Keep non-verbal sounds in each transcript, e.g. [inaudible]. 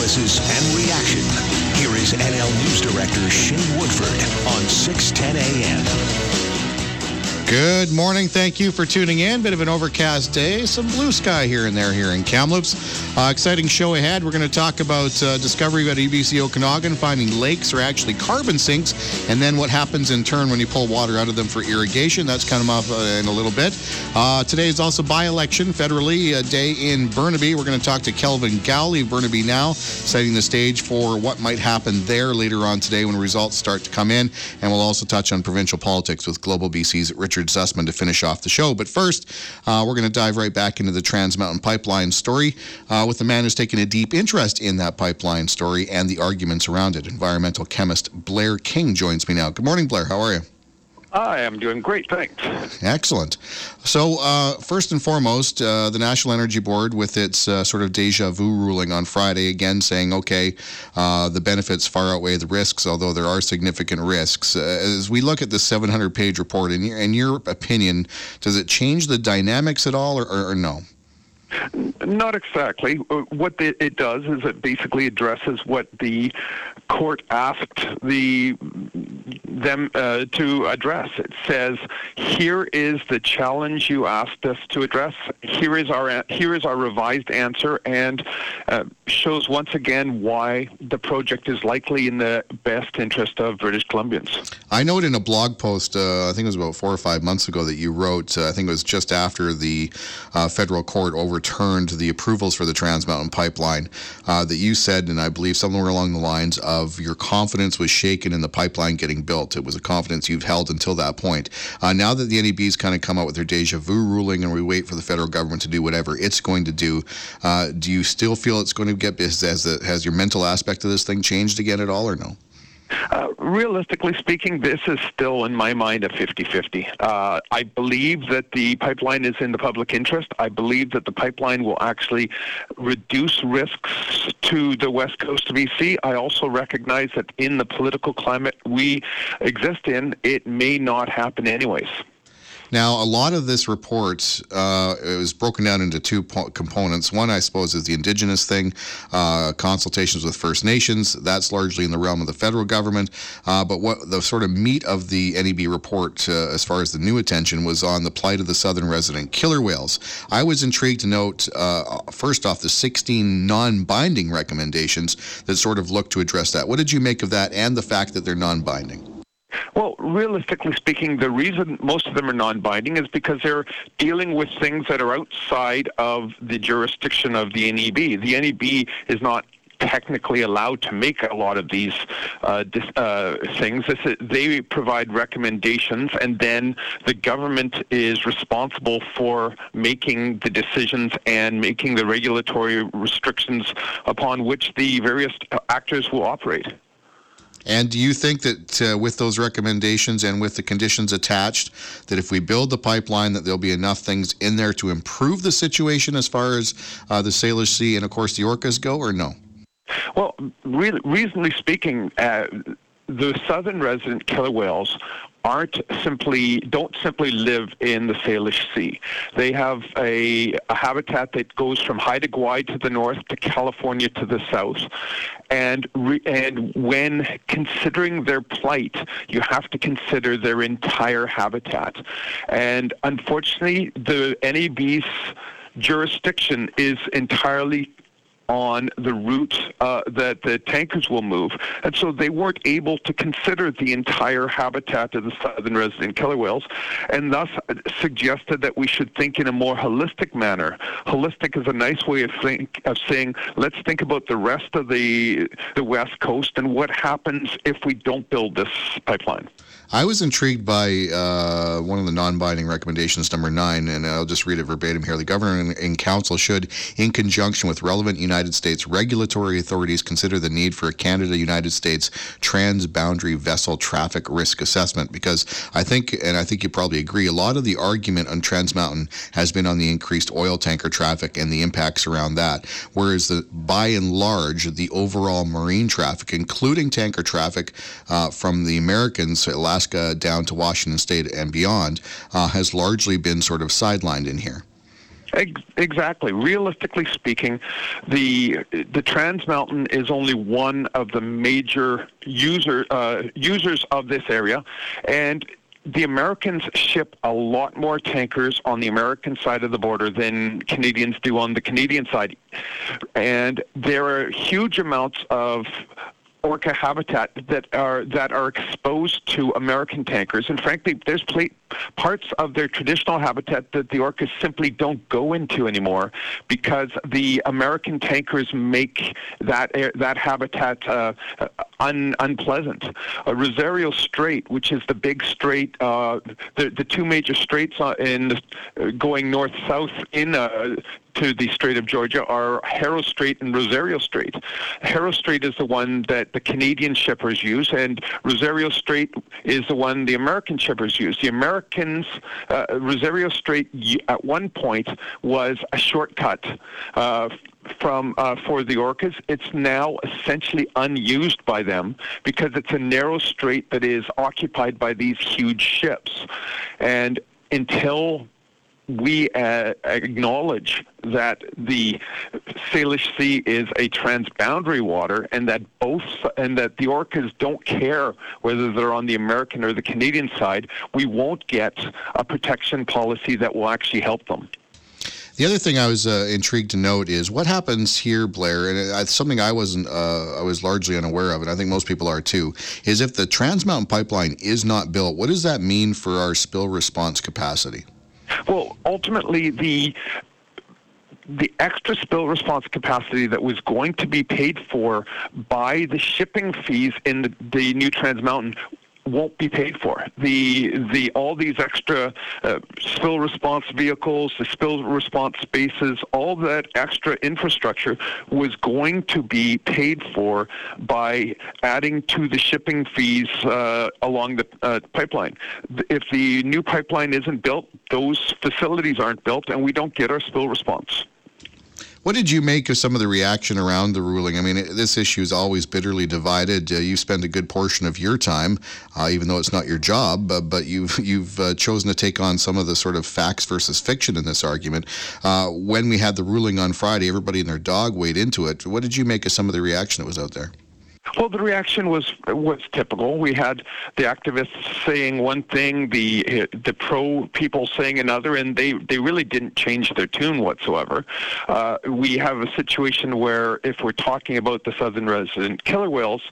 analysis, and reaction. Here is NL News Director Shane Woodford on 610 a.m. Good morning. Thank you for tuning in. Bit of an overcast day, some blue sky here and there here in Kamloops. Uh, exciting show ahead. We're going to talk about uh, discovery at UBC Okanagan, finding lakes are actually carbon sinks, and then what happens in turn when you pull water out of them for irrigation. That's coming up uh, in a little bit. Uh, today is also by-election federally uh, day in Burnaby. We're going to talk to Kelvin Gawley of Burnaby Now, setting the stage for what might happen there later on today when results start to come in. And we'll also touch on provincial politics with Global BC's Richard Richard Zussman to finish off the show. But first, uh, we're going to dive right back into the Trans Mountain Pipeline story uh, with the man who's taken a deep interest in that pipeline story and the arguments around it. Environmental chemist Blair King joins me now. Good morning, Blair. How are you? I am doing great, thanks. Excellent. So, uh, first and foremost, uh, the National Energy Board, with its uh, sort of deja vu ruling on Friday, again saying, okay, uh, the benefits far outweigh the risks, although there are significant risks. Uh, as we look at the 700 page report, in your, in your opinion, does it change the dynamics at all or, or, or no? Not exactly. What it does is it basically addresses what the court asked the them uh, to address. It says, "Here is the challenge you asked us to address. Here is our here is our revised answer, and uh, shows once again why the project is likely in the best interest of British Columbians." I know it in a blog post, uh, I think it was about four or five months ago, that you wrote. Uh, I think it was just after the uh, federal court overturned the approvals for the Trans Mountain Pipeline. Uh, that you said, and I believe somewhere along the lines of your confidence was shaken in the pipeline getting built. It was a confidence you've held until that point. Uh, now that the NEB's kind of come out with their deja vu ruling and we wait for the federal government to do whatever it's going to do, uh, do you still feel it's going to get, has, has your mental aspect of this thing changed again at all or no? Uh, realistically speaking, this is still, in my mind, a 50 50. Uh, I believe that the pipeline is in the public interest. I believe that the pipeline will actually reduce risks to the west coast of BC. I also recognize that in the political climate we exist in, it may not happen anyways. Now, a lot of this report uh, was broken down into two po- components. One, I suppose, is the Indigenous thing, uh, consultations with First Nations. That's largely in the realm of the federal government. Uh, but what the sort of meat of the NEB report, uh, as far as the new attention, was on the plight of the southern resident killer whales. I was intrigued to note, uh, first off, the 16 non binding recommendations that sort of look to address that. What did you make of that and the fact that they're non binding? Well, realistically speaking, the reason most of them are non binding is because they're dealing with things that are outside of the jurisdiction of the NEB. The NEB is not technically allowed to make a lot of these uh, dis, uh, things. Is, they provide recommendations, and then the government is responsible for making the decisions and making the regulatory restrictions upon which the various actors will operate. And do you think that uh, with those recommendations and with the conditions attached, that if we build the pipeline, that there'll be enough things in there to improve the situation as far as uh, the Salish Sea and, of course, the orcas go, or no? Well, re- reasonably speaking, uh, the southern resident killer whales aren't simply don't simply live in the Salish Sea. They have a, a, habitat that goes from Haida Gwaii to the north to California to the south, and re, and when considering their plight, you have to consider their entire habitat, and unfortunately, the NEB's jurisdiction is entirely on the route uh, that the tankers will move. And so they weren't able to consider the entire habitat of the southern resident killer whales, and thus suggested that we should think in a more holistic manner. Holistic is a nice way of, think, of saying, let's think about the rest of the, the west coast and what happens if we don't build this pipeline. I was intrigued by uh, one of the non binding recommendations, number nine, and I'll just read it verbatim here. The governor in council should, in conjunction with relevant United States regulatory authorities, consider the need for a Canada United States transboundary vessel traffic risk assessment. Because I think, and I think you probably agree, a lot of the argument on Trans Mountain has been on the increased oil tanker traffic and the impacts around that. Whereas, the, by and large, the overall marine traffic, including tanker traffic uh, from the Americans, last Alaska down to Washington State and beyond, uh, has largely been sort of sidelined in here. Exactly. Realistically speaking, the the Trans Mountain is only one of the major user uh, users of this area, and the Americans ship a lot more tankers on the American side of the border than Canadians do on the Canadian side. And there are huge amounts of orca habitat that are that are exposed to American tankers, and frankly, there's parts of their traditional habitat that the orcas simply don't go into anymore because the American tankers make that that habitat uh, un, unpleasant. Uh, Rosario Strait, which is the big strait, uh, the the two major straits uh, in uh, going north south in uh, to the Strait of Georgia are Haro Strait and Rosario Strait. Haro Strait is the one that the Canadian shippers use, and Rosario Strait is the one the American shippers use. The Americans, uh, Rosario Strait at one point was a shortcut uh, from uh, for the orcas. It's now essentially unused by them because it's a narrow strait that is occupied by these huge ships, and until we uh, acknowledge that the Salish Sea is a transboundary water, and that both and that the orcas don't care whether they're on the American or the Canadian side. We won't get a protection policy that will actually help them. The other thing I was uh, intrigued to note is what happens here, Blair, and it's something I wasn't, uh, I was largely unaware of, and I think most people are too. Is if the Trans Mountain Pipeline is not built, what does that mean for our spill response capacity? Well, ultimately, the the extra spill response capacity that was going to be paid for by the shipping fees in the, the new Trans Mountain won't be paid for. The the all these extra uh, spill response vehicles, the spill response spaces, all that extra infrastructure was going to be paid for by adding to the shipping fees uh, along the uh, pipeline. If the new pipeline isn't built, those facilities aren't built, and we don't get our spill response. What did you make of some of the reaction around the ruling? I mean, this issue is always bitterly divided. Uh, you spend a good portion of your time, uh, even though it's not your job, uh, but you've you've uh, chosen to take on some of the sort of facts versus fiction in this argument. Uh, when we had the ruling on Friday, everybody and their dog weighed into it. What did you make of some of the reaction that was out there? Well, the reaction was was typical. We had the activists saying one thing, the the pro people saying another, and they they really didn't change their tune whatsoever. Uh, we have a situation where, if we're talking about the southern resident killer whales,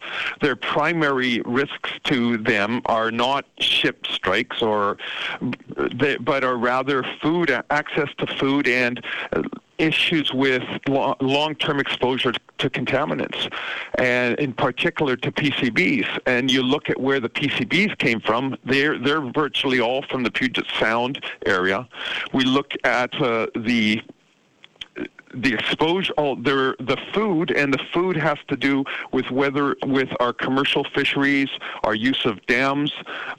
their primary risks to them are not ship strikes, or but are rather food access to food and issues with long-term exposure to contaminants, and in particular to PCBs. And you look at where the PCBs came from; they're they're virtually all from the Puget Sound area. We look at uh, the the exposure, oh, the the food, and the food has to do with whether with our commercial fisheries, our use of dams,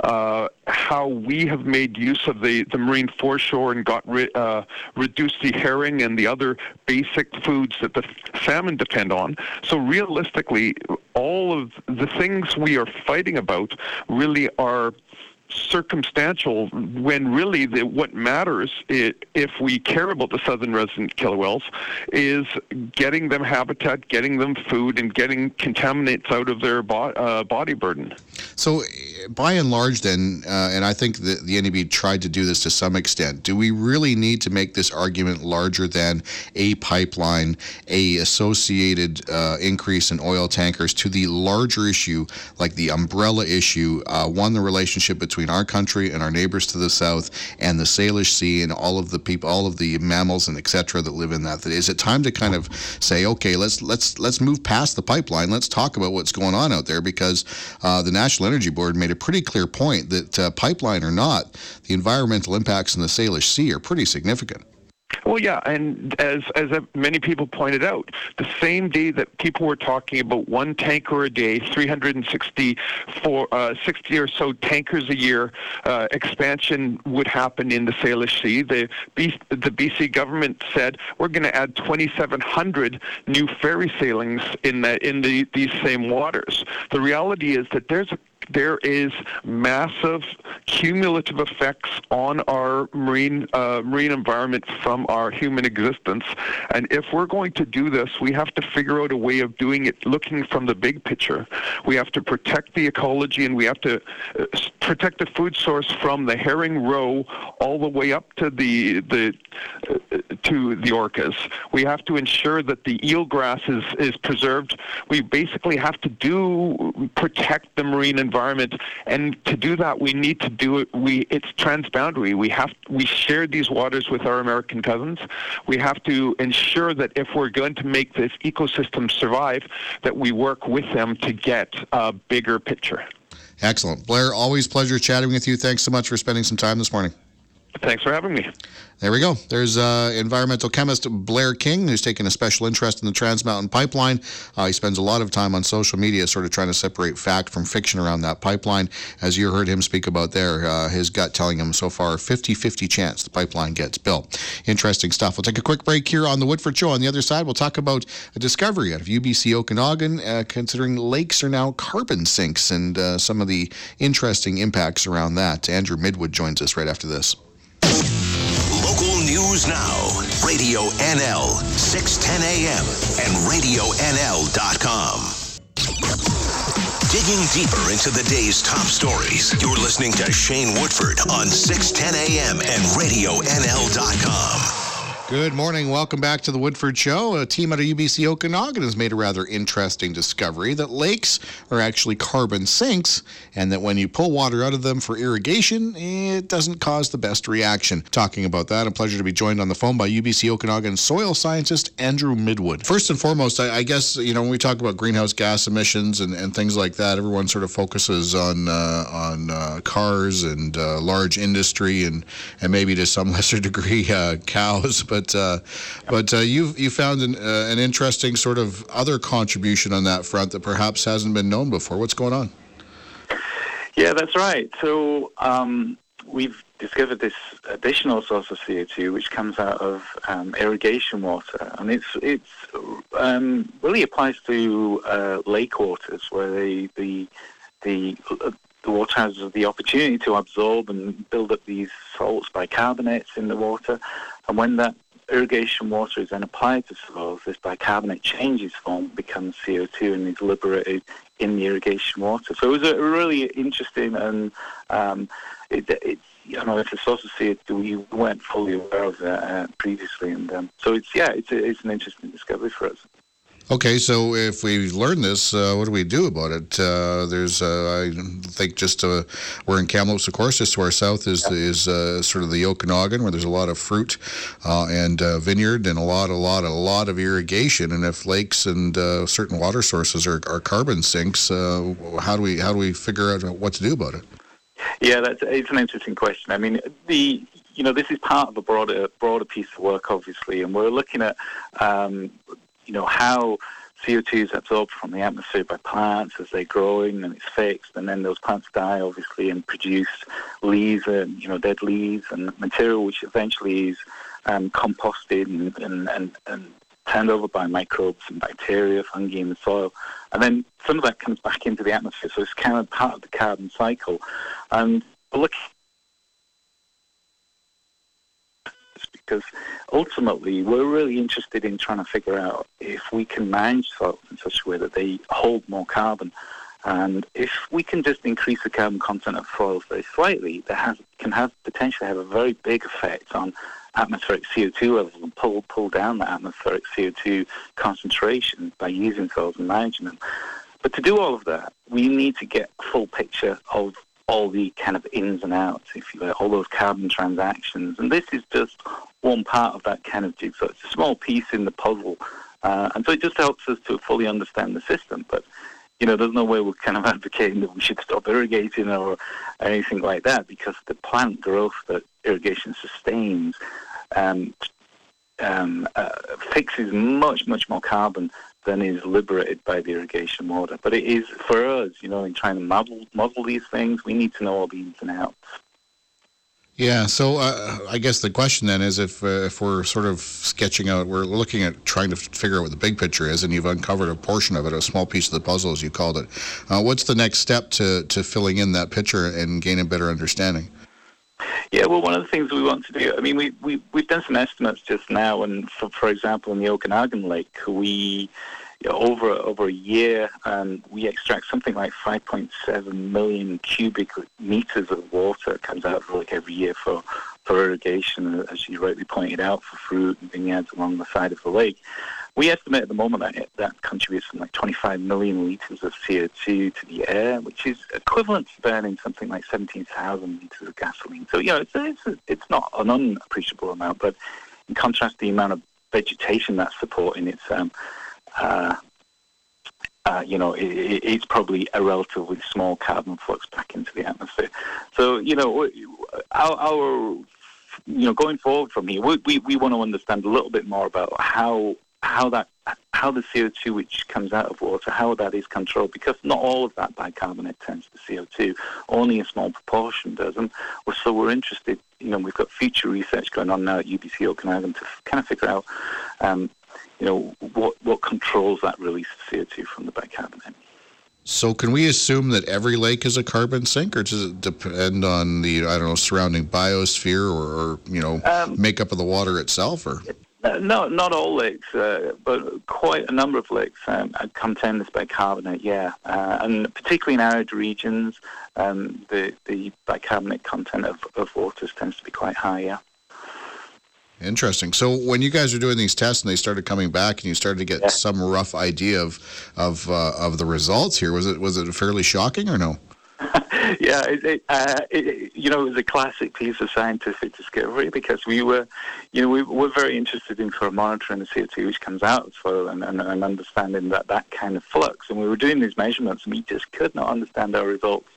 uh, how we have made use of the, the marine foreshore and got ri- uh, reduced the herring and the other basic foods that the salmon depend on. So realistically, all of the things we are fighting about really are circumstantial when really the, what matters if we care about the southern resident killer whales is getting them habitat, getting them food, and getting contaminants out of their bo- uh, body burden. So, by and large, then, uh, and I think the, the NEB tried to do this to some extent. Do we really need to make this argument larger than a pipeline, a associated uh, increase in oil tankers, to the larger issue like the umbrella issue, uh, one the relationship between between our country and our neighbors to the south and the Salish Sea and all of the people, all of the mammals and etc. that live in that. Is it time to kind of say, okay, let's let's let's move past the pipeline. Let's talk about what's going on out there because uh, the National Energy Board made a pretty clear point that uh, pipeline or not, the environmental impacts in the Salish Sea are pretty significant. Well, yeah, and as as many people pointed out, the same day that people were talking about one tanker a day, 364, uh, 60 or so tankers a year uh, expansion would happen in the Salish Sea. The, B, the BC government said we're going to add 2,700 new ferry sailings in the in the, these same waters. The reality is that there's a there is massive cumulative effects on our marine uh, marine environment from our human existence. And if we're going to do this, we have to figure out a way of doing it looking from the big picture. We have to protect the ecology and we have to uh, protect the food source from the herring roe all the way up to the the uh, to the orcas. We have to ensure that the eelgrass is is preserved. We basically have to do protect the marine environment, and to do that, we need to do it. We it's transboundary. We have we share these waters with our American cousins. We have to ensure that if we're going to make this ecosystem survive, that we work with them to get a bigger picture. Excellent. Blair, always pleasure chatting with you. Thanks so much for spending some time this morning. Thanks for having me. There we go. There's uh, environmental chemist Blair King, who's taken a special interest in the Trans Mountain Pipeline. Uh, he spends a lot of time on social media sort of trying to separate fact from fiction around that pipeline. As you heard him speak about there, uh, his gut telling him so far 50 50 chance the pipeline gets built. Interesting stuff. We'll take a quick break here on The Woodford Show. On the other side, we'll talk about a discovery out of UBC Okanagan, uh, considering lakes are now carbon sinks and uh, some of the interesting impacts around that. Andrew Midwood joins us right after this. News now. Radio NL, 610 AM, and RadioNL.com. Digging deeper into the day's top stories, you're listening to Shane Woodford on 610 AM and RadioNL.com. Good morning. Welcome back to the Woodford Show. A team out of UBC Okanagan has made a rather interesting discovery that lakes are actually carbon sinks, and that when you pull water out of them for irrigation, it doesn't cause the best reaction. Talking about that, a pleasure to be joined on the phone by UBC Okanagan soil scientist Andrew Midwood. First and foremost, I, I guess, you know, when we talk about greenhouse gas emissions and, and things like that, everyone sort of focuses on uh, on uh, cars and uh, large industry and, and maybe to some [laughs] lesser degree uh, cows, but but uh, but uh, you you found an, uh, an interesting sort of other contribution on that front that perhaps hasn't been known before. What's going on? Yeah, that's right. So um, we've discovered this additional source of CO2, which comes out of um, irrigation water, and it's it's um, really applies to uh, lake waters where they, the the the water has the opportunity to absorb and build up these salts bicarbonates in the water, and when that irrigation water is then applied to soils, this bicarbonate changes form, becomes CO2, and is liberated in the irrigation water. So it was a really interesting and um, it, it, you know, it's a source of CO2 we weren't fully aware of that uh, previously, and um, so it's yeah, it's a, it's an interesting discovery for us. Okay, so if we learn this, uh, what do we do about it? Uh, there's, uh, I think, just uh, we're in Kamloops, of course. Just to our south is is uh, sort of the Okanagan, where there's a lot of fruit uh, and vineyard, and a lot, a lot, a lot of irrigation. And if lakes and certain water sources are, are carbon sinks, how do we how do we figure out what to do about it? Yeah, that's it's an interesting question. I mean, the you know this is part of a broader broader piece of work, obviously, and we're looking at um, you know, how CO2 is absorbed from the atmosphere by plants as they're growing and it's fixed, and then those plants die, obviously, and produce leaves and, you know, dead leaves and material which eventually is um, composted and, and, and, and turned over by microbes and bacteria, fungi in the soil. And then some of that comes back into the atmosphere, so it's kind of part of the carbon cycle. And looking because ultimately we're really interested in trying to figure out if we can manage soils in such a way that they hold more carbon. And if we can just increase the carbon content of soils very slightly, that has, can have potentially have a very big effect on atmospheric CO2 levels and pull pull down the atmospheric CO2 concentration by using soils and managing them. But to do all of that, we need to get a full picture of all the kind of ins and outs, if you like, all those carbon transactions. And this is just one part of that kind of jigsaw. It's a small piece in the puzzle. Uh, and so it just helps us to fully understand the system. But, you know, there's no way we're kind of [laughs] advocating that we should stop irrigating or anything like that because the plant growth that irrigation sustains um, um, uh, fixes much, much more carbon than is liberated by the irrigation water. But it is, for us, you know, in trying to model, model these things, we need to know all the ins and outs. Yeah, so uh, I guess the question then is if uh, if we're sort of sketching out, we're looking at trying to figure out what the big picture is, and you've uncovered a portion of it, a small piece of the puzzle, as you called it. Uh, what's the next step to, to filling in that picture and gaining a better understanding? Yeah, well, one of the things we want to do, I mean, we, we, we've done some estimates just now, and for, for example, in the Okanagan Lake, we over over a year, um, we extract something like 5.7 million cubic meters of water comes out of the lake every year for for irrigation, as you rightly pointed out, for fruit and vineyards along the side of the lake. We estimate at the moment that it, that contributes something like 25 million litres of CO2 to the air, which is equivalent to burning something like 17,000 litres of gasoline. So, you know, it's, it's, it's not an unappreciable amount, but in contrast, the amount of vegetation that's supporting its um, uh, uh, you know, it, it's probably a relatively small carbon flux back into the atmosphere. So, you know, our, our you know, going forward from here, we, we, we want to understand a little bit more about how how that how the CO2 which comes out of water, how that is controlled, because not all of that bicarbonate turns to CO2, only a small proportion does. And so we're interested, you know, we've got future research going on now at UBC Okanagan to kind of figure out um, you know, what, what controls that release of CO2 from the bicarbonate. So, can we assume that every lake is a carbon sink, or does it depend on the I don't know surrounding biosphere or, or you know um, makeup of the water itself? Or uh, no, not all lakes, uh, but quite a number of lakes um, contain this bicarbonate. Yeah, uh, and particularly in arid regions, um, the the bicarbonate content of, of waters tends to be quite high. Yeah. Interesting. So when you guys were doing these tests and they started coming back and you started to get yeah. some rough idea of of uh, of the results here, was it was it fairly shocking or no? [laughs] yeah, it, it, uh, it, you know, it was a classic piece of scientific discovery because we were, you know, we were very interested in of monitoring the CO2 which comes out of soil and, and, and understanding that that kind of flux. And we were doing these measurements and we just could not understand our results.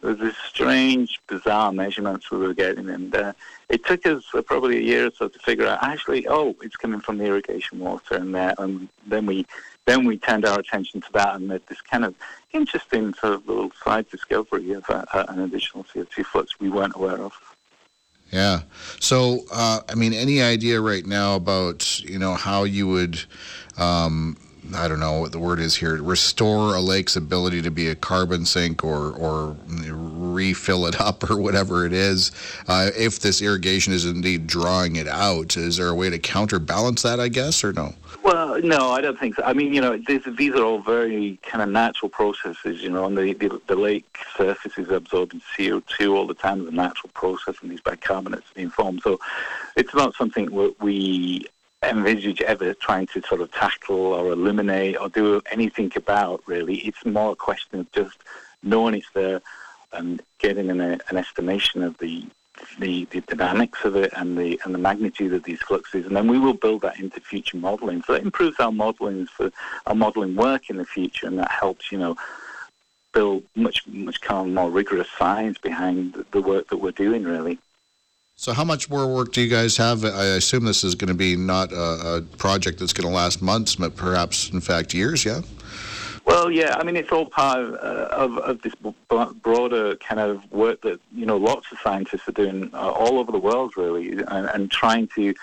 There was this strange, bizarre measurements we were getting, and uh, it took us uh, probably a year or so to figure out actually, oh, it's coming from the irrigation water, and, uh, and then we then we turned our attention to that and made this kind of interesting sort of little side discovery of uh, uh an additional CO2 flux we weren't aware of. Yeah. So, uh, I mean, any idea right now about you know how you would um, I don't know what the word is here, restore a lake's ability to be a carbon sink or, or refill it up or whatever it is. Uh, if this irrigation is indeed drawing it out, is there a way to counterbalance that, I guess, or no? Well, no, I don't think so. I mean, you know, these, these are all very kind of natural processes, you know, and the, the, the lake surface is absorbing CO2 all the time. It's a natural process, and these bicarbonates being formed. So it's not something that we envisage ever trying to sort of tackle or eliminate or do anything about, really. It's more a question of just knowing it's there and getting an, an estimation of the, the, the dynamics of it and the and the magnitude of these fluxes, and then we will build that into future modelling. So that improves our modelling for our modelling work in the future, and that helps you know build much much kind of more rigorous science behind the work that we're doing, really. So, how much more work do you guys have? I assume this is going to be not a, a project that's going to last months, but perhaps, in fact, years, yeah? Well, yeah, I mean, it's all part of, uh, of, of, this broader kind of work that, you know, lots of scientists are doing uh, all over the world, really, and, and, trying to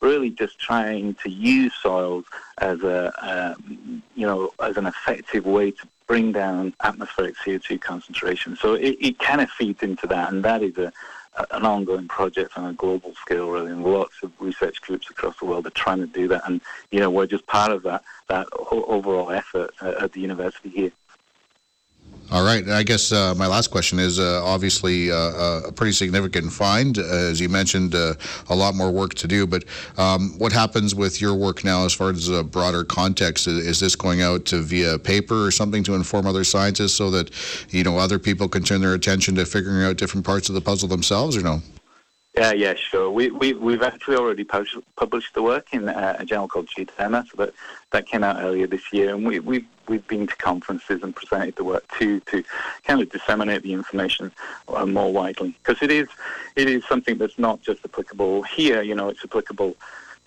really just trying to use soils as a, um, you know, as an effective way to bring down atmospheric CO2 concentration. So it, it kind of feeds into that, and that is a an ongoing project on a global scale, really, and lots of research groups across the world are trying to do that. And you know, we're just part of that that overall effort uh, at the university here. All right. I guess uh, my last question is uh, obviously uh, uh a pretty significant find. As you mentioned, uh, a lot more work to do. But um, what happens with your work now as far as a broader context? Is this going out to via paper or something to inform other scientists so that you know other people can turn their attention to figuring out different parts of the puzzle themselves, or no? Yeah, yeah, sure. We, we, we've actually already published, the work in uh, a journal called Geoderma, so that, that came out earlier this year, and we, we've, we've been to conferences and presented the work too, to kind of disseminate the information uh, more widely, because it is, it is something that's not just applicable here, you know, it's applicable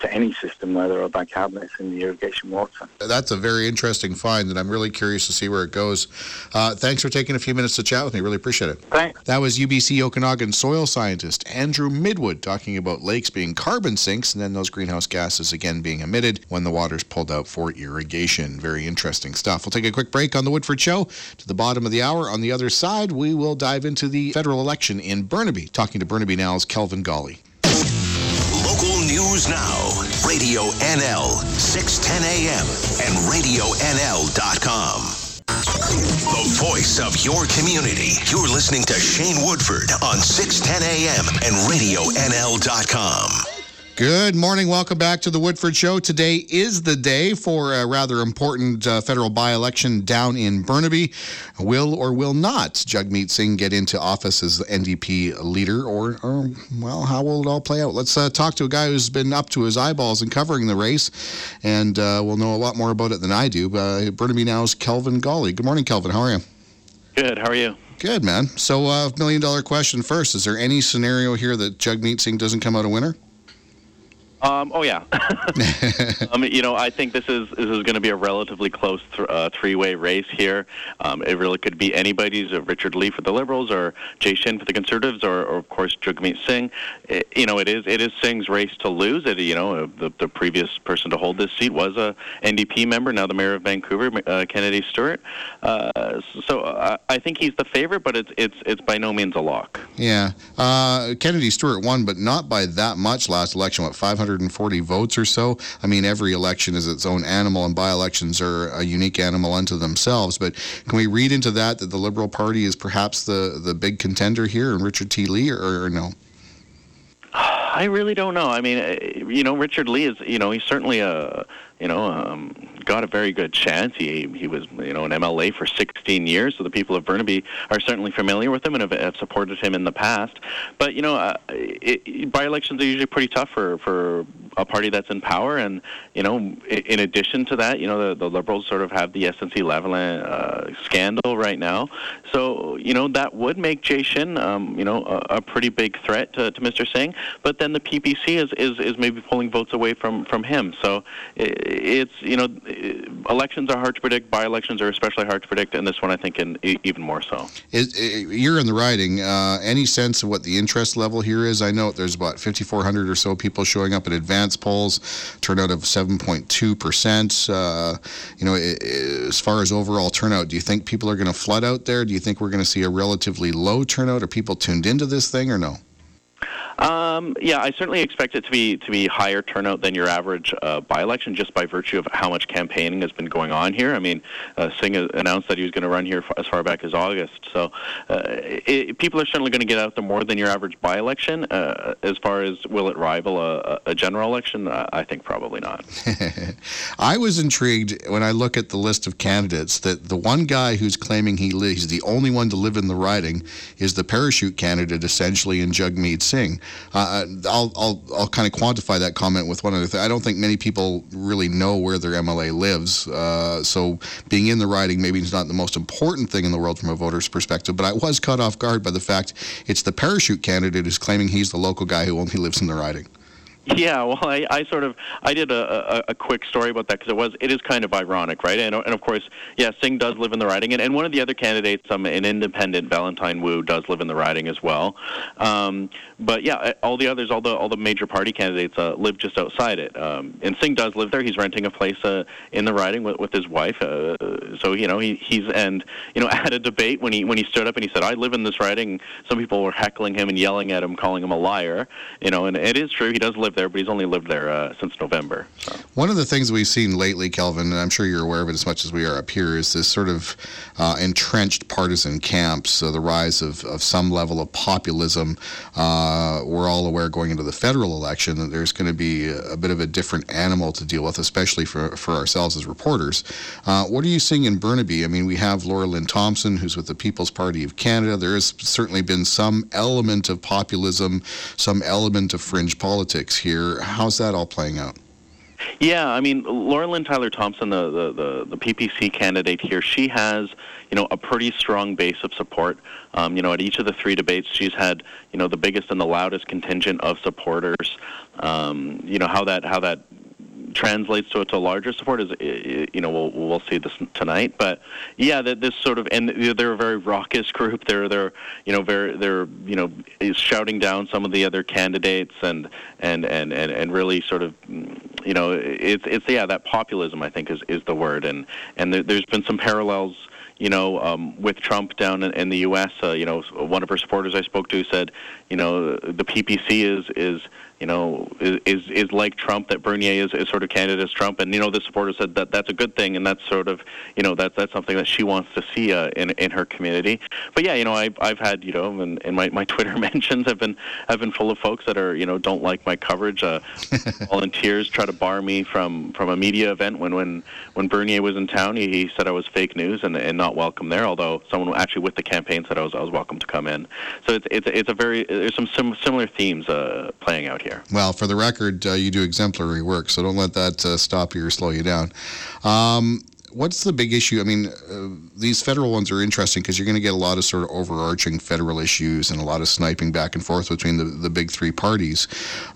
to any system where there are bicarbonates in the irrigation water. That's a very interesting find, and I'm really curious to see where it goes. Uh, thanks for taking a few minutes to chat with me. Really appreciate it. Thanks. That was UBC Okanagan soil scientist Andrew Midwood talking about lakes being carbon sinks and then those greenhouse gases again being emitted when the water's pulled out for irrigation. Very interesting stuff. We'll take a quick break on the Woodford Show to the bottom of the hour. On the other side, we will dive into the federal election in Burnaby, talking to Burnaby Now's Kelvin Gawley. News now. Radio NL, 610 AM, and RadioNL.com. The voice of your community. You're listening to Shane Woodford on 610 AM and RadioNL.com. Good morning. Welcome back to the Woodford Show. Today is the day for a rather important uh, federal by election down in Burnaby. Will or will not Jagmeet Singh get into office as the NDP leader, or, or well, how will it all play out? Let's uh, talk to a guy who's been up to his eyeballs in covering the race, and uh, will know a lot more about it than I do. Uh, Burnaby Now's Kelvin Gawley. Good morning, Kelvin. How are you? Good. How are you? Good, man. So, uh, million dollar question first: Is there any scenario here that Jagmeet Singh doesn't come out a winner? Um, oh yeah. [laughs] um, you know, I think this is this is going to be a relatively close th- uh, three-way race here. Um, it really could be anybody's: uh, Richard Lee for the Liberals, or Jay Shin for the Conservatives, or, or of course Jagmeet Singh. It, you know, it is it is Singh's race to lose. It you know the the previous person to hold this seat was a NDP member, now the mayor of Vancouver, uh, Kennedy Stewart. Uh, so uh, I think he's the favorite, but it's it's it's by no means a lock. Yeah, uh, Kennedy Stewart won, but not by that much last election. What 500 140 votes or so. I mean, every election is its own animal, and by elections are a unique animal unto themselves. But can we read into that that the Liberal Party is perhaps the, the big contender here, and Richard T. Lee, or, or no? [sighs] I really don't know. I mean, you know, Richard Lee is, you know, he's certainly a, you know, um, got a very good chance. He he was, you know, an MLA for 16 years, so the people of Burnaby are certainly familiar with him and have, have supported him in the past. But you know, uh, by-elections are usually pretty tough for for a party that's in power, and you know, in addition to that, you know, the, the Liberals sort of have the SNC-Lavalin uh, scandal right now, so you know that would make Jay Shin, um, you know, a, a pretty big threat to, to Mr. Singh. But then the PPC is, is is maybe pulling votes away from from him. So it's you know elections are hard to predict. By-elections are especially hard to predict, and this one I think in, even more so. Is, you're in the riding. Uh, any sense of what the interest level here is? I know there's about 5,400 or so people showing up at advance polls, turnout of 7.2 percent. Uh, you know, as far as overall turnout, do you think people are going to flood out there? Do you think we're going to see a relatively low turnout? Are people tuned into this thing or no? Um, yeah, I certainly expect it to be to be higher turnout than your average uh, by-election, just by virtue of how much campaigning has been going on here. I mean, uh, Singh announced that he was going to run here as far back as August, so uh, it, people are certainly going to get out there more than your average by-election. Uh, as far as will it rival a, a general election, I think probably not. [laughs] I was intrigued when I look at the list of candidates that the one guy who's claiming he he's the only one to live in the riding is the parachute candidate, essentially, in Jagmeet Singh. Uh, I'll, I'll, I'll kind of quantify that comment with one other thing. I don't think many people really know where their MLA lives. Uh, so being in the riding maybe is not the most important thing in the world from a voter's perspective, but I was caught off guard by the fact it's the parachute candidate who's claiming he's the local guy who only lives in the riding. Yeah, well, I, I sort of I did a, a, a quick story about that because it was it is kind of ironic, right? And, and of course, yeah, Singh does live in the riding, and, and one of the other candidates, um, an independent, Valentine Wu, does live in the riding as well. Um, but yeah, all the others, all the all the major party candidates uh, live just outside it. Um, and Singh does live there. He's renting a place uh, in the riding with, with his wife. Uh, so you know he, he's and you know [laughs] at a debate when he when he stood up and he said, "I live in this riding," some people were heckling him and yelling at him, calling him a liar. You know, and it is true he does live there, but he's only lived there uh, since November. So. One of the things we've seen lately, Kelvin, and I'm sure you're aware of it as much as we are up here, is this sort of uh, entrenched partisan camps, uh, the rise of, of some level of populism. Uh, we're all aware going into the federal election that there's going to be a, bit of a different animal to deal with, especially for, for ourselves as reporters. Uh, what are you seeing in Burnaby? I mean, we have Laura Lynn Thompson, who's with the People's Party of Canada. There has certainly been some element of populism, some element of fringe politics here. How's that all playing out? Yeah, I mean, Laura Lynn Tyler Thompson, the, the, the, the, PPC candidate here, she has, you know, a pretty strong base of support. Um, you know, at each of the three debates, she's had, you know, the biggest and the loudest contingent of supporters. Um, you know, how that, how that translates to, to larger support is, you know, we'll, we'll see this tonight. But yeah, that this sort of, and they're a very raucous group. They're, they're, you know, very, they're, you know, shouting down some of the other candidates and, and, and, and, and really sort of, you know, it's, it's, yeah, that populism, I think, is, is the word. And, and there, there's been some parallels you know, um, with Trump down in, in the U.S., uh, you know, one of her supporters I spoke to said, you know, the PPC is is you know, is is like Trump that Bernier is, is sort of candidate as Trump, and you know, the supporter said that that's a good thing, and that's sort of, you know, that's that's something that she wants to see uh, in in her community. But yeah, you know, I've I've had you know, and, and my my [laughs] Twitter mentions have been have been full of folks that are you know don't like my coverage. Uh, [laughs] volunteers try to bar me from from a media event when when when Bernier was in town. He, he said I was fake news and and not welcome there. Although someone actually with the campaign said I was I was welcome to come in. So it's it's it's a very there's some sim- similar themes uh, playing out here Well, for the record, uh, you do exemplary work, so don't let that uh, stop you or slow you down. Um, what's the big issue? I mean, uh, these federal ones are interesting because you're going to get a lot of sort of overarching federal issues and a lot of sniping back and forth between the, the big three parties.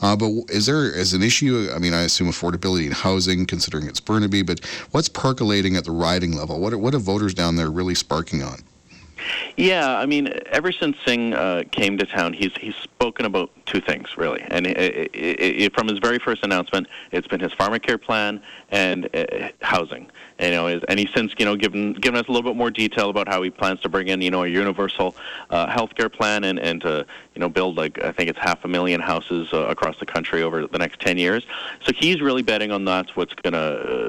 Uh, but is there as an issue? I mean, I assume affordability and housing, considering it's Burnaby, but what's percolating at the riding level? What what are voters down there really sparking on? Yeah, I mean, ever since Singh uh, came to town, he's he's spoken about two things really, and it, it, it, from his very first announcement, it's been his pharmacare plan and uh, housing. You know, and he's since you know given given us a little bit more detail about how he plans to bring in you know a universal uh, health care plan and and to you know build like I think it's half a million houses uh, across the country over the next ten years. So he's really betting on that's what's going to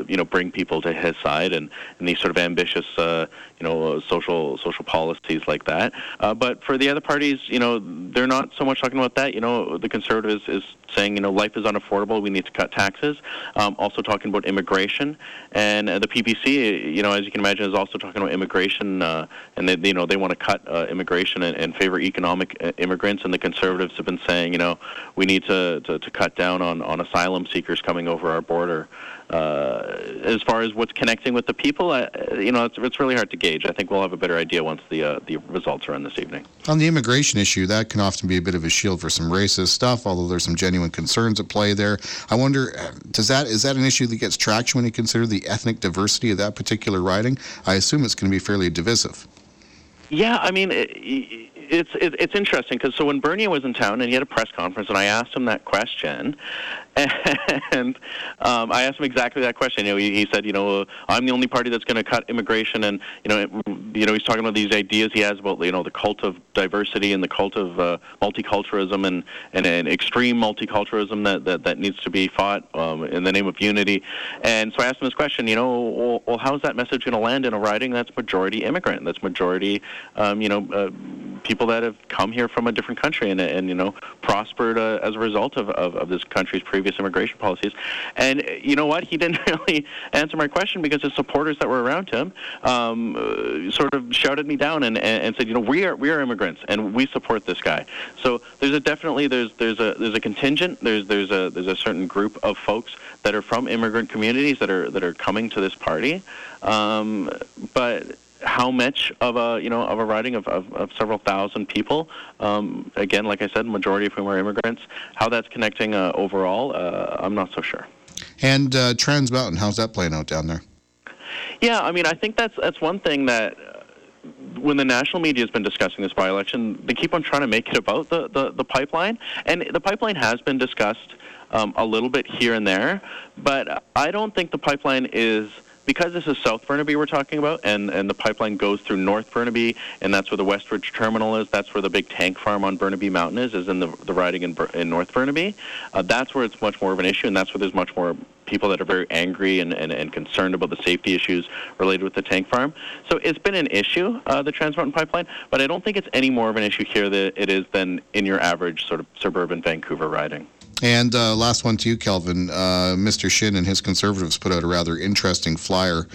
uh, you know bring people to his side and and these sort of ambitious uh, you know social social policies like that. Uh, but for the other parties, you know, they're not so much talking about that. You know, the conservatives is saying you know life is unaffordable, we need to cut taxes. Um, also talking about immigration and uh, the PPC, you know, as you can imagine, is also talking about immigration, uh, and they, you know, they want to cut uh, immigration and, and favor economic uh, immigrants. And the conservatives have been saying, you know, we need to, to, to cut down on, on asylum seekers coming over our border. Uh, as far as what's connecting with the people, uh, you know, it's, it's really hard to gauge. I think we'll have a better idea once the uh, the results are in this evening. On the immigration issue, that can often be a bit of a shield for some racist stuff, although there's some genuine concerns at play there. I wonder, does that is that an issue that gets traction when you consider the ethnic diversity of that particular riding? I assume it's going to be fairly divisive. Yeah, I mean. It, it's it's interesting because so when Bernier was in town and he had a press conference and I asked him that question, and um, I asked him exactly that question. You know, he, he said, you know, I'm the only party that's going to cut immigration, and you know, it, you know, he's talking about these ideas he has about you know the cult of diversity and the cult of uh, multiculturalism and, and and extreme multiculturalism that that, that needs to be fought um, in the name of unity. And so I asked him this question. You know, well, well how's that message going to land in a riding that's majority immigrant, that's majority, um, you know, uh, people that have come here from a different country and and you know prospered uh, as a result of, of of this country's previous previous immigration policies. And you know what? He [laughs] didn't really answer my question because his supporters that were around him um, uh, sort of shouted me down and, and, and said, you know, we are we are immigrants and we support this guy. So there's a definitely there's there's a there's a contingent there's there's a there's a certain group of folks that are from immigrant communities that are that are coming to this party. Um, but how much of a you know of a riding of, of, of several thousand people. Um, again, like I said, majority of whom are immigrants. How that's connecting uh, overall, uh, I'm not so sure. And uh, Trans Mountain, how's that playing out down there? Yeah, I mean, I think that's that's one thing that uh, when the national media has been discussing this by-election, they keep on trying to make it about the, the, the pipeline, and the pipeline has been discussed um, a little bit here and there, but I don't think the pipeline is because this is South Burnaby we're talking about, and, and the pipeline goes through North Burnaby, and that's where the Westridge Terminal is. That's where the big tank farm on Burnaby Mountain is, is in the, the riding in, in North Burnaby. Uh, that's where it's much more of an issue, and that's where there's much more people that are very angry and, and, and concerned about the safety issues related with the tank farm. So it's been an issue, uh, the Trans Mountain Pipeline, but I don't think it's any more of an issue here than it is than in your average sort of suburban Vancouver riding. And uh, last one to you, Kelvin. Uh, Mr. Shin and his conservatives put out a rather interesting flyer,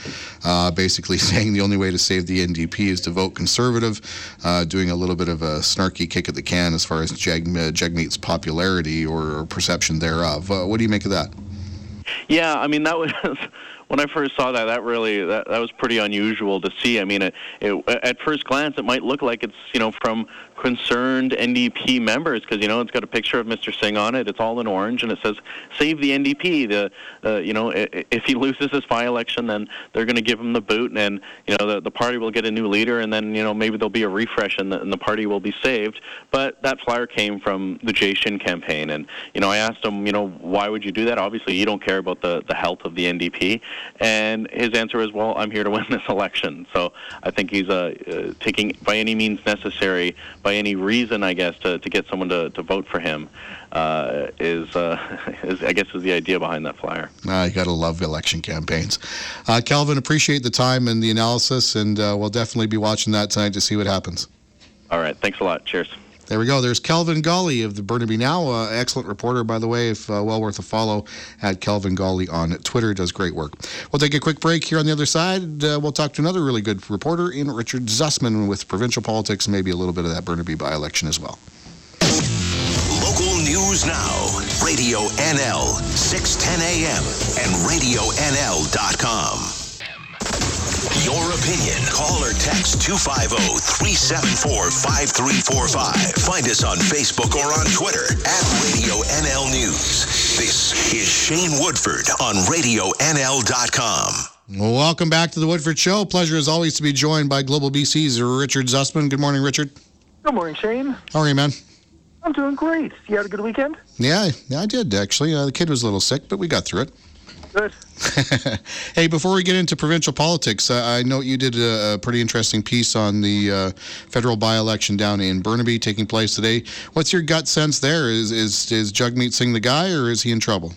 uh, basically [laughs] saying the only way to save the NDP is to vote conservative, uh, doing a little bit of a snarky kick at the can as far as Jag, uh, Jagmeet's popularity or perception thereof. Uh, what do you make of that? Yeah, I mean that was [laughs] when I first saw that. That really that, that was pretty unusual to see. I mean, it, it, at first glance, it might look like it's you know from concerned NDP members because you know it's got a picture of Mr. Singh on it. It's all in orange and it says "Save the NDP." The uh, you know if he loses this by-election, then they're going to give him the boot, and you know the the party will get a new leader, and then you know maybe there'll be a refresh and the, and the party will be saved. But that flyer came from the Jay Shin campaign, and you know I asked him, you know, why would you do that? Obviously, you don't care about the the health of the NDP, and his answer is, well, I'm here to win this [laughs] election. So I think he's uh, uh taking by any means necessary by by any reason, I guess, to, to get someone to, to vote for him uh, is, uh, [laughs] is, I guess, is the idea behind that flyer. Uh, you got to love election campaigns. Uh, Kelvin, appreciate the time and the analysis, and uh, we'll definitely be watching that tonight to see what happens. All right. Thanks a lot. Cheers. There we go. There's Kelvin Gawley of the Burnaby Now. Uh, excellent reporter, by the way. If uh, well worth a follow at Kelvin Gawley on Twitter. Does great work. We'll take a quick break here on the other side. Uh, we'll talk to another really good reporter in Richard Zussman with provincial politics, maybe a little bit of that Burnaby by election as well. Local news now. Radio NL, 610 AM, and RadioNL.com. Your opinion. Call or text 250-374-5345. Find us on Facebook or on Twitter at Radio NL News. This is Shane Woodford on RadioNL.com. welcome back to the Woodford Show. Pleasure as always to be joined by Global BC's Richard Zussman. Good morning, Richard. Good morning, Shane. How are you, man? I'm doing great. You had a good weekend? Yeah, yeah I did actually. Uh, the kid was a little sick, but we got through it. Good. [laughs] hey, before we get into provincial politics, uh, I know you did a, a, pretty interesting piece on the uh, federal by-election down in Burnaby taking place today. What's your gut sense there? Is is is Jagmeet Singh the guy, or is he in trouble?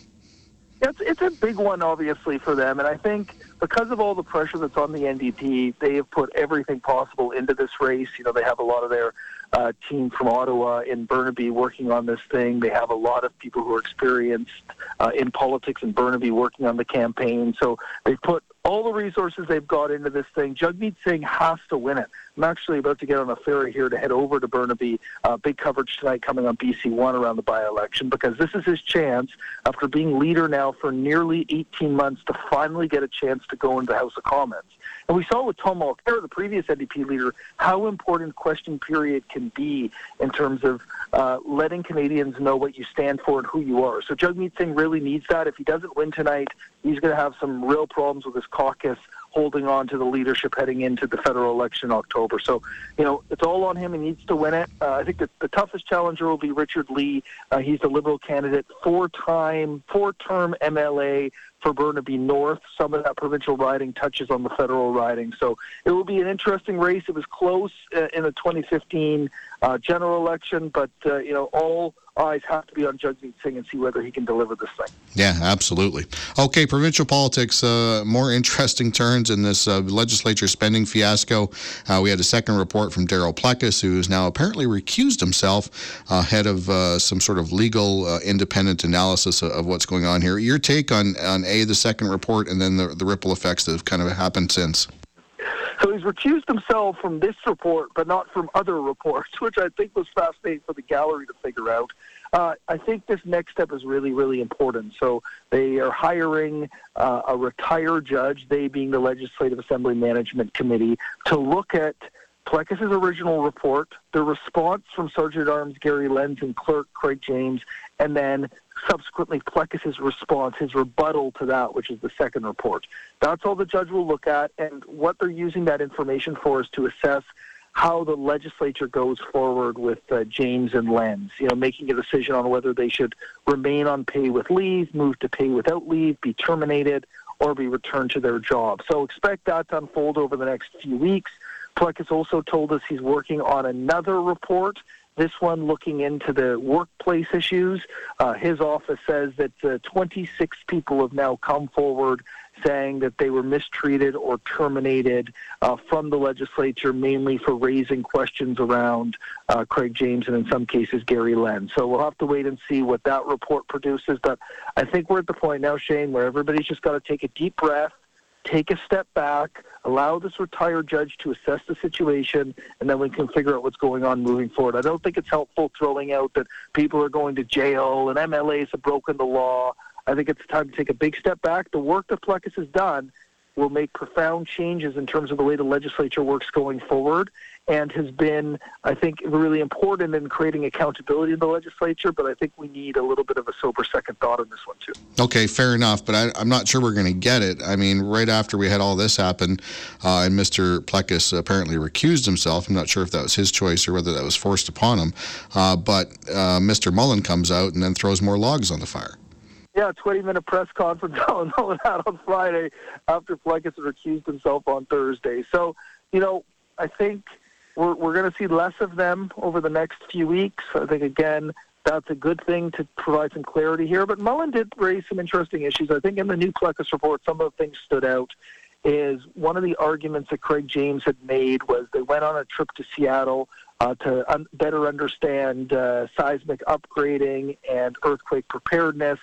It's it's a big one, obviously, for them, and I think because of all the pressure that's on the NDP, they have put everything possible into this race. You know, they have a lot of their uh, team from Ottawa in Burnaby working on this thing. They have a lot of people who are experienced uh, in politics in Burnaby working on the campaign. So they've put all the resources they've got into this thing. Jagmeet Singh has to win it. I'm actually about to get on a ferry here to head over to Burnaby. Uh, big coverage tonight coming on BC One around the by-election because this is his chance after being leader now for nearly 18 months to finally get a chance to go into the House of Commons. And we saw with Tom Mulcair, the previous NDP leader, how important question period can be in terms of uh, letting Canadians know what you stand for and who you are. So Jagmeet Singh really needs that. If he doesn't win tonight, he's going to have some real problems with his caucus holding on to the leadership heading into the federal election in October. So, you know, it's all on him. He needs to win it. Uh, I think that the toughest challenger will be Richard Lee. Uh, he's the Liberal candidate, four-time, four-term MLA for Burnaby North. Some of that provincial riding touches on the federal riding. So it will be an interesting race. It was close uh, in the 2015 uh, general election, but, uh, you know, all eyes have to be on Jagmeet Singh and see whether he can deliver this thing. Yeah, absolutely. Okay, provincial politics, uh, more interesting turns in this uh, legislature spending fiasco. Uh, we had a second report from Daryl Plecas, who has now apparently recused himself ahead of uh, some sort of legal uh, independent analysis of, of, what's going on here. Your take on, on A, the second report, and then the, the ripple effects that have kind of happened since? So he's recused himself from this report, but not from other reports, [laughs] which I think was fascinating for the gallery to figure out. Uh, I think this next step is really, really important. So they are hiring uh, a retired judge, they being the Legislative Assembly Management Committee, to look at Plecas' original report, the response from Sergeant at Arms Gary Lenz and clerk Craig James, and then subsequently Plecas' response, his rebuttal to that, which is the second report. That's all the judge will look at, and what they're using that information for is to assess how the legislature goes forward with uh, James and Lenz, you know, making a decision on whether they should remain on pay with leave, move to pay without leave, be terminated, or be returned to their job. So expect that to unfold over the next few weeks. Plecas also told us he's working on another report this one looking into the workplace issues. Uh, his office says that uh, 26 people have now come forward saying that they were mistreated or terminated uh, from the legislature, mainly for raising questions around uh, Craig James and in some cases Gary Lenz. So we'll have to wait and see what that report produces. But I think we're at the point now, Shane, where everybody's just got to take a deep breath take a step back, allow this retired judge to assess the situation, and then we can figure out what's going on moving forward. I don't think it's helpful throwing out that people are going to jail and MLAs have broken the law. I think it's time to take a big step back. The work that Plecas has done will make profound changes in terms of the way the legislature works going forward and has been, I think, really important in creating accountability in the legislature. But I think we need a little bit of a sober second thought on this one, too. Okay, fair enough. But I, am not sure we're going to get it. I mean, right after we had all this happen, uh, and Mr. Plecas apparently recused himself. I'm not sure if that was his choice or whether that was forced upon him. Uh, but uh, Mr. Mullen comes out and then throws more logs on the fire. Yeah, 20 minute press conference [laughs] Alan Mullen had on Friday after Plecas recused himself on Thursday. So, you know, I think we're, we're going to see less of them over the next few weeks. I think, again, that's a good thing to provide some clarity here. But Mullen did raise some interesting issues. I think in the new Plecas report, some of the things stood out. Is one of the arguments that Craig James had made was they went on a trip to Seattle uh, to un- better understand uh, seismic upgrading and earthquake preparedness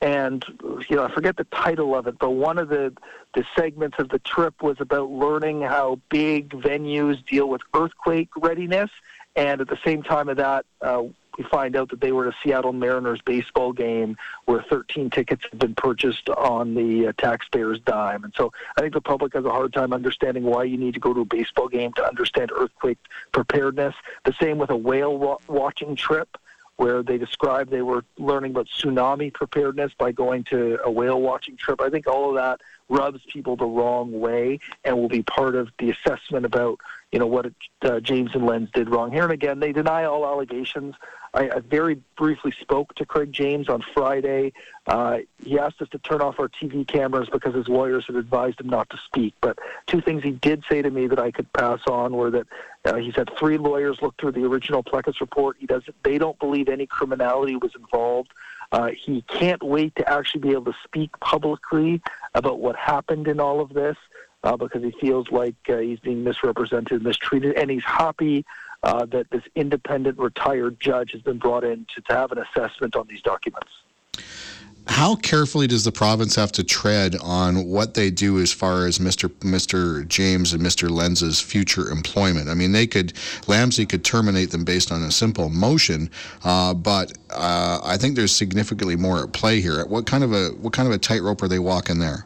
and you know I forget the title of it, but one of the the segments of the trip was about learning how big venues deal with earthquake readiness, and at the same time of that. Uh, we find out that they were at a Seattle Mariners baseball game where 13 tickets had been purchased on the uh, taxpayer's dime. And so I think the public has a hard time understanding why you need to go to a baseball game to understand earthquake preparedness. The same with a whale wa- watching trip where they described they were learning about tsunami preparedness by going to a whale watching trip. I think all of that rubs people the wrong way and will be part of the assessment about you know what uh, James and Lenz did wrong here. And again, they deny all allegations. I, I very briefly spoke to Craig James on Friday. Uh, he asked us to turn off our TV cameras because his lawyers had advised him not to speak. But two things he did say to me that I could pass on were that uh, he said three lawyers looked through the original Plecas report. He doesn't. They don't believe any criminality was involved. Uh, he can't wait to actually be able to speak publicly about what happened in all of this uh, because he feels like uh, he's being misrepresented, mistreated, and he's happy uh, that this independent retired judge has been brought in to, to have an assessment on these documents. How carefully does the province have to tread on what they do as far as Mr. Mr. James and Mr. Lenz's future employment? I mean, they could LAMC could terminate them based on a simple motion, uh, but uh, I think there's significantly more at play here. What kind of a what kind of a tightrope are they walking there?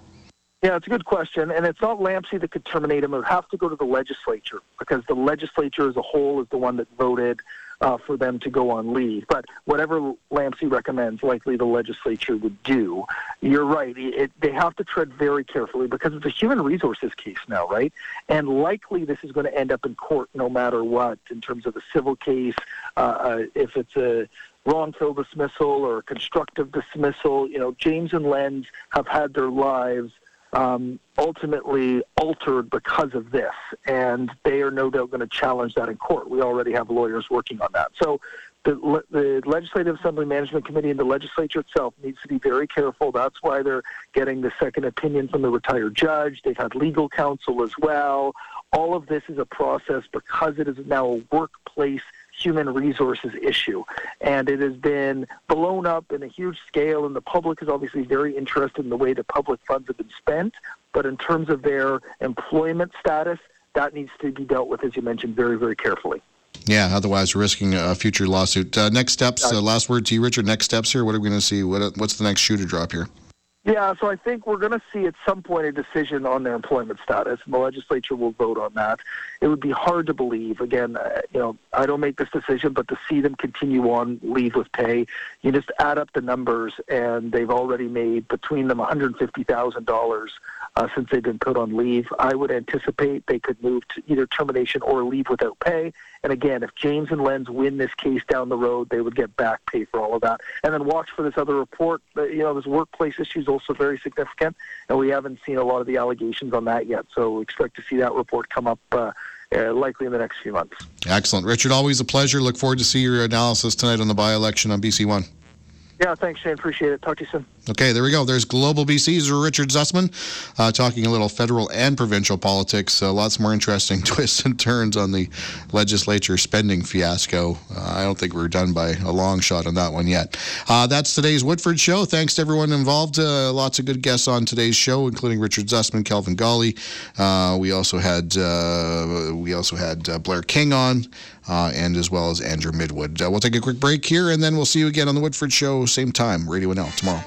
Yeah, it's a good question, and it's not LAMC that could terminate him. It would have to go to the legislature because the legislature as a whole is the one that voted uh, for them to go on leave. But whatever LAMC recommends, likely the legislature would do. You're right. It, they have to tread very carefully because it's a human resources case now, right? And likely this is going to end up in court no matter what in terms of a civil case. Uh, uh, if it's a wrongful dismissal or constructive dismissal, you know, James and Lenz have had their lives um, ultimately altered because of this, and they are no doubt going to challenge that in court. We already have lawyers working on that. So the, the Legislative Assembly Management Committee and the legislature itself needs to be very careful. That's why they're getting the second opinion from the retired judge. They've had legal counsel as well. All of this is a process because it is now a workplace human resources issue. And it has been blown up in a huge scale, and the public is obviously very interested in the way the public funds have been spent. But in terms of their employment status, that needs to be dealt with, as you mentioned, very, very carefully. Yeah, otherwise risking a future lawsuit. Uh, next steps, uh, last word to you, Richard. Next steps here. What are we going to see? What, what's the next shoe to drop here? Yeah, so I think we're going to see at some point a decision on their employment status, the legislature will vote on that. It would be hard to believe. Again, uh, you know, I don't make this decision, but to see them continue on leave with pay, you just add up the numbers, and they've already made between them one hundred fifty thousand dollars uh, since they've been put on leave. I would anticipate they could move to either termination or leave without pay. And again, if James and Lenz win this case down the road, they would get back pay for all of that. And then watch for this other report. You know, this workplace issue is also very significant, and we haven't seen a lot of the allegations on that yet. So expect to see that report come up. Uh, uh, likely in the next few months. Excellent. Richard, always a pleasure. Look forward to see your analysis tonight on the by election on BC One. Yeah, thanks, Shane. Appreciate it. Talk to you soon. Okay, there we go. There's Global BC's Richard Zussman uh, talking a little federal and provincial politics. Uh, lots more interesting [laughs] twists and turns on the legislature spending fiasco. Uh, I don't think we're done by a long shot on that one yet. Uh, that's today's Woodford Show. Thanks to everyone involved. Uh, lots of good guests on today's show, including Richard Zussman, Kelvin Gawley. Uh, we also had we also had Blair King on uh, and as well as Andrew Midwood. Uh, we'll take a quick break here, and then we'll see you again on the Woodford Show, same time, Radio NL tomorrow.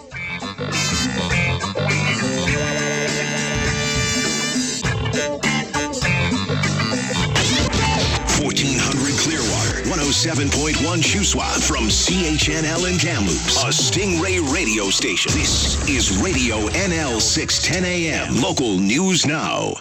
Clearwater, one hundred seven point one Shuswap from CHNL in Kamloops, a Stingray radio station. This is Radio NL six ten AM. Local news now.